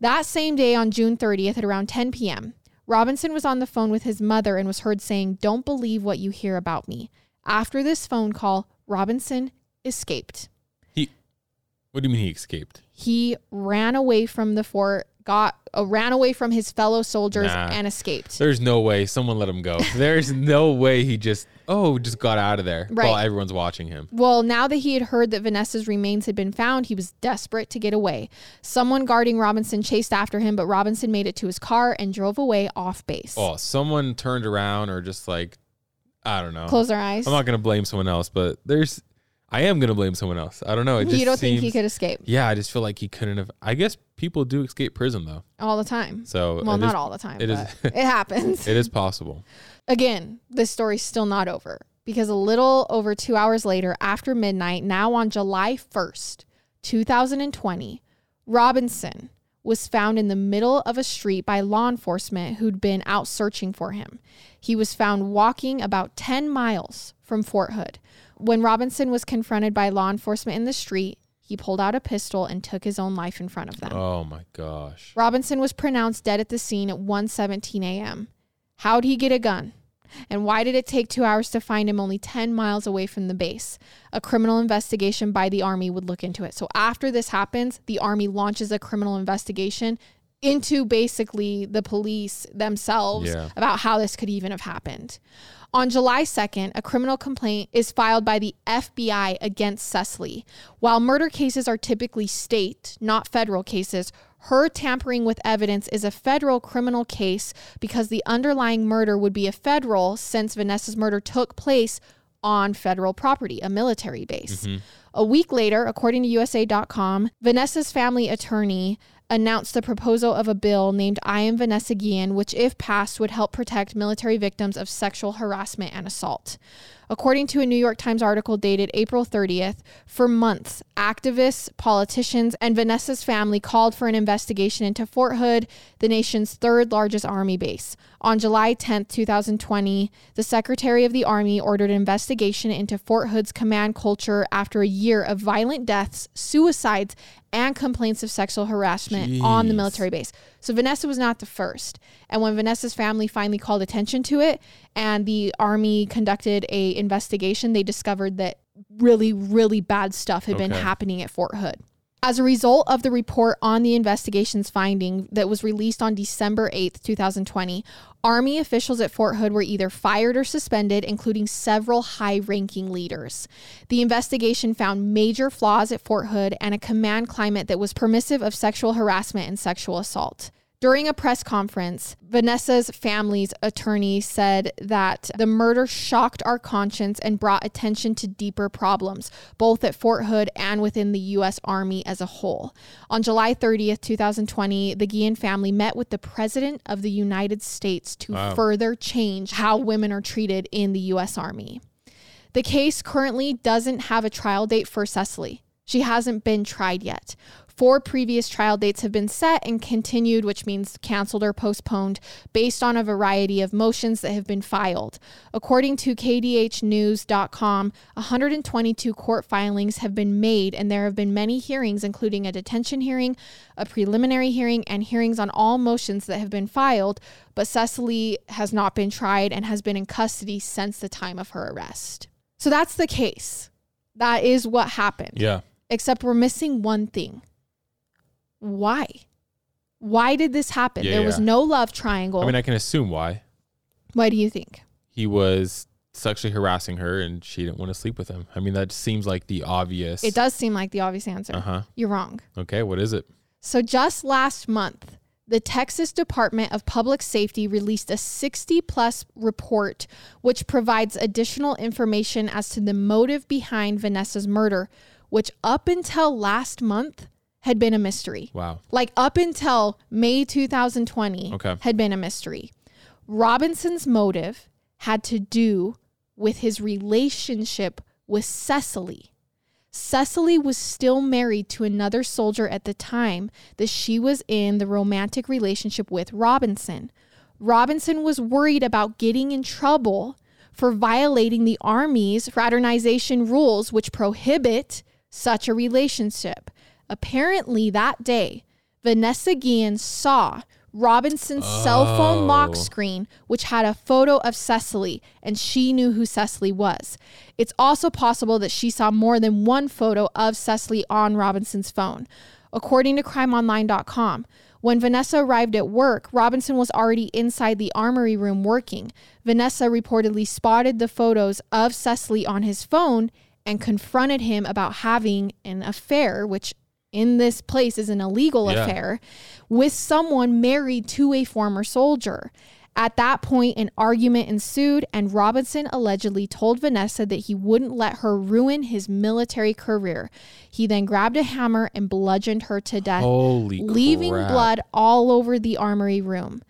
That same day on June 30th at around 10 p.m., Robinson was on the phone with his mother and was heard saying, Don't believe what you hear about me. After this phone call, Robinson escaped. he. What do you mean he escaped? He ran away from the fort, got uh, ran away from his fellow soldiers Nah. and escaped. There's no way someone let him go. There's no way he just oh just got out of there while Right. everyone's watching him. Well, now that he had heard that Vanessa's remains had been found, he was desperate to get away. Someone guarding Robinson chased after him, but Robinson made it to his car and drove away off base. Oh, someone turned around or just like I don't know. Close our eyes. I'm not gonna blame someone else, but there's I am gonna blame someone else. I don't know. It just you don't think he seems- could escape Yeah, I just feel like he couldn't have. I guess people do escape prison though, all the time? so Well, it not is- all the time, it but is- it happens. It is possible. Again, this story's still not over because a little over two hours later, after midnight, now on July 1st, 2020, Robinson was found in the middle of a street by law enforcement who'd been out searching for him. He was found walking about 10 miles from Fort Hood. When Robinson was confronted by law enforcement in the street, he pulled out a pistol and took his own life in front of them. Oh my gosh. Robinson was pronounced dead at the scene at 1:17 a.m. How'd he get a gun? And why did it take 2 hours to find him only 10 miles away from the base? A criminal investigation by the army would look into it. So after this happens, the army launches a criminal investigation into basically the police themselves Yeah. about how this could even have happened. On July 2nd, a criminal complaint is filed by the FBI against Cecily. While murder cases are typically state, not federal cases, her tampering with evidence is a federal criminal case because the underlying murder would be a federal since Vanessa's murder took place on federal property, a military base. Mm-hmm. A week later, according to USA.com, Vanessa's family attorney announced the proposal of a bill named I Am Vanessa Guillen, which, if passed, would help protect military victims of sexual harassment and assault. According to a New York Times article dated April 30th, for months, activists, politicians, and Vanessa's family called for an investigation into Fort Hood, the nation's third largest army base. On July 10th, 2020, the Secretary of the Army ordered an investigation into Fort Hood's command culture after a year of violent deaths, suicides, and complaints of sexual harassment on the military base. So Vanessa was not the first. And when Vanessa's family finally called attention to it and the army conducted a investigation, they discovered that really really bad stuff had been happening at Fort Hood. As a result of the report on the investigation's finding that was released on December 8th, 2020, Army officials at Fort Hood were either fired or suspended, including several high ranking leaders. The investigation found major flaws at Fort Hood and a command climate that was permissive of sexual harassment and sexual assault. During a press conference, Vanessa's family's attorney said that the murder shocked our conscience and brought attention to deeper problems, both at Fort Hood and within the U.S. Army as a whole. On July 30th, 2020, the Guillen family met with the President of the United States to Wow. further change how women are treated in the U.S. Army. The case currently doesn't have a trial date for Cecily. She hasn't been tried yet. Four previous trial dates have been set and continued, which means canceled or postponed, based on a variety of motions that have been filed. According to KDHnews.com, 122 court filings have been made, and there have been many hearings, including a detention hearing, a preliminary hearing, and hearings on all motions that have been filed. But Cecily has not been tried and has been in custody since the time of her arrest. So that's the case. That is what happened Yeah. except we're missing one thing. Why? Why did this happen? Yeah, there was no love triangle. I mean, I can assume why Why do you think? he was sexually harassing her and she didn't want to sleep with him. I mean, that seems like the obvious. It does seem like the obvious answer. Uh huh. You're wrong. Okay. What is it? So just last month, the Texas Department of Public Safety released a 60 plus report which provides additional information as to the motive behind Vanessa's murder, which up until last month had been a mystery. Wow. like up until May 2020 Okay. had been a mystery. Robinson's motive had to do with his relationship with Cecily. Cecily was still married to another soldier at the time that she was in the romantic relationship with Robinson. Robinson was worried about getting in trouble for violating the Army's fraternization rules, which prohibit such a relationship. Apparently, that day, Vanessa Guillen saw Robinson's cell phone oh. lock Oh. screen, which had a photo of Cecily, and she knew who Cecily was. It's also possible that she saw more than one photo of Cecily on Robinson's phone. According to crimeonline.com, when Vanessa arrived at work, Robinson was already inside the armory room working. Vanessa reportedly spotted the photos of Cecily on his phone and confronted him about having an affair, which in this place is an illegal Yeah. affair, with someone married to a former soldier. At that point, an argument ensued, and Robinson allegedly told Vanessa that he wouldn't let her ruin his military career. He then grabbed a hammer and bludgeoned her to death, Holy leaving crap. blood all over the armory room.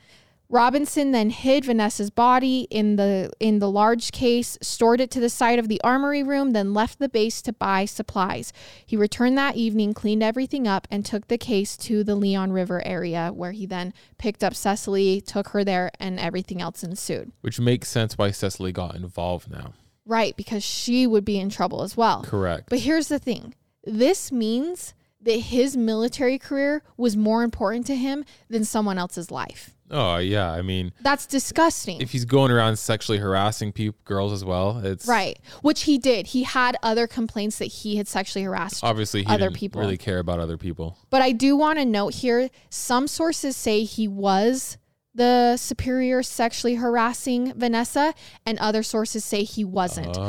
Robinson then hid Vanessa's body in the in the large case, stored it to the side of the armory room, then left the base to buy supplies. He returned that evening, cleaned everything up, and took the case to the Leon River area, where he then picked up Cecily, took her there, and everything else ensued. Which makes sense why Cecily got involved now. Right, because she would be in trouble as well. Correct. But here's the thing this means that his military career was more important to him than someone else's life. Oh yeah, I mean, That's disgusting. if he's going around sexually harassing girls as well, it's right. Which he did. He had other complaints that he had sexually harassed Obviously, he other didn't people. really care about other people. But I do want to note here some sources say he was the superior sexually harassing Vanessa, and other sources say he wasn't. So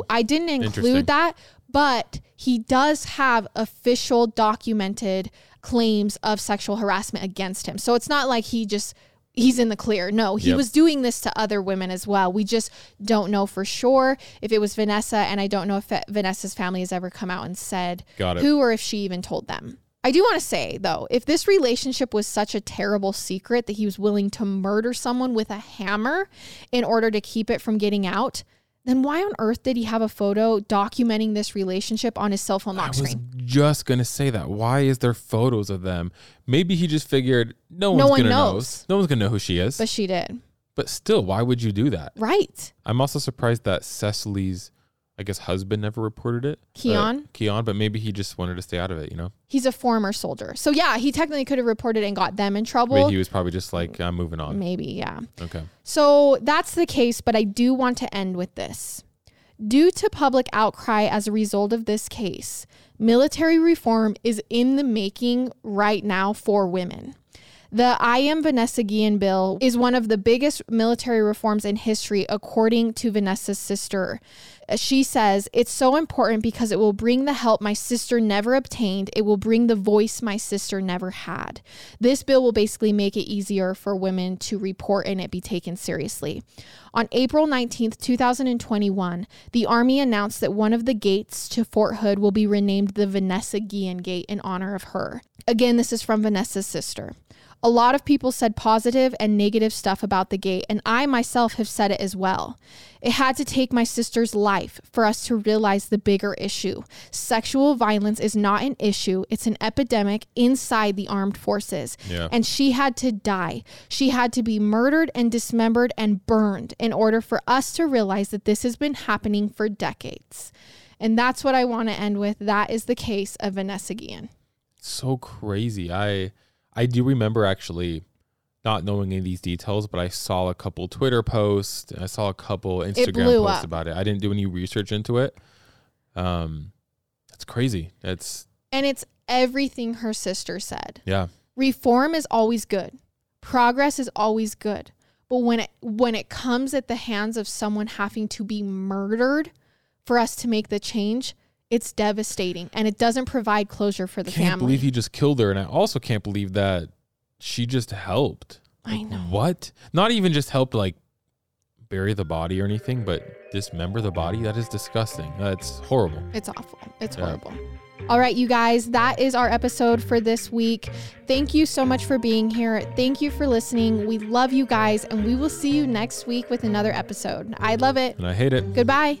oh, I didn't Oh. Include that, but he does have official documented claims of sexual harassment against him. So it's not like he just. He's in the clear. No, he Yep. was doing this to other women as well. We just don't know for sure if it was Vanessa, and I don't know if Vanessa's family has ever come out and said who or if she even told them. I do want to say, though, if this relationship was such a terrible secret that he was willing to murder someone with a hammer in order to keep it from getting out, then why on earth did he have a photo documenting this relationship on his cell phone I lock was just gonna say that. Why is there photos of them? Maybe he just figured no one's No one gonna knows. know. No one's gonna know who she is. But she did. But still, why would you do that? Right. I'm also surprised that Cecily's, I guess, husband never reported it. Keon? Uh, Keon, but maybe he just wanted to stay out of it. You know, He's a former soldier. So, yeah, he technically could have reported and got them in trouble. he was probably just like, I'm moving on. Maybe, yeah. Okay. So that's the case, but I do want to end with this. Due to public outcry as a result of this case, military reform is in the making right now for women. The I Am Vanessa Guillen bill is one of the biggest military reforms in history, according to Vanessa's sister. Uh, She says, It's so important because it will bring the help my sister never obtained. It will bring the voice my sister never had. This bill will basically make it easier for women to report and it be taken seriously. On April 19th, 2021, the Army announced that one of the gates to Fort Hood will be renamed the Vanessa Guillen Gate in honor of her. Again, this is from Vanessa's sister. A lot of people said positive and negative stuff about the gate, and I myself have said it as well. It had to take my sister's life for us to realize the bigger issue. Sexual violence is not an issue, it's an epidemic inside the armed forces. Yeah. And she had to die. She had to be murdered and dismembered and burned in order for us to realize that this has been happening for decades. And that's what I want to end with. That is the case of Vanessa Guillen. so crazy. I I do remember actually not knowing any of these details, but I saw a couple Twitter posts, I saw a couple Instagram posts up. about it. I didn't do any research into it. Um, that's crazy. It's And it's everything her sister said. yeah, reform is always good progress is always good but when it when it comes at the hands of someone having to be murdered for us to make the change it's devastating and it doesn't provide closure for the family. I can't believe he just killed her, and I also can't believe that she just helped. i know What? Not even just helped like bury the body or anything, but dismember the body. That is disgusting. That's horrible. it's awful it's Yeah. horrible all right, you guys, that is our episode for this week. Thank you so much for being here. Thank you for listening. We love you guys, and we will see you next week with another episode. I love it. And I hate it. Goodbye.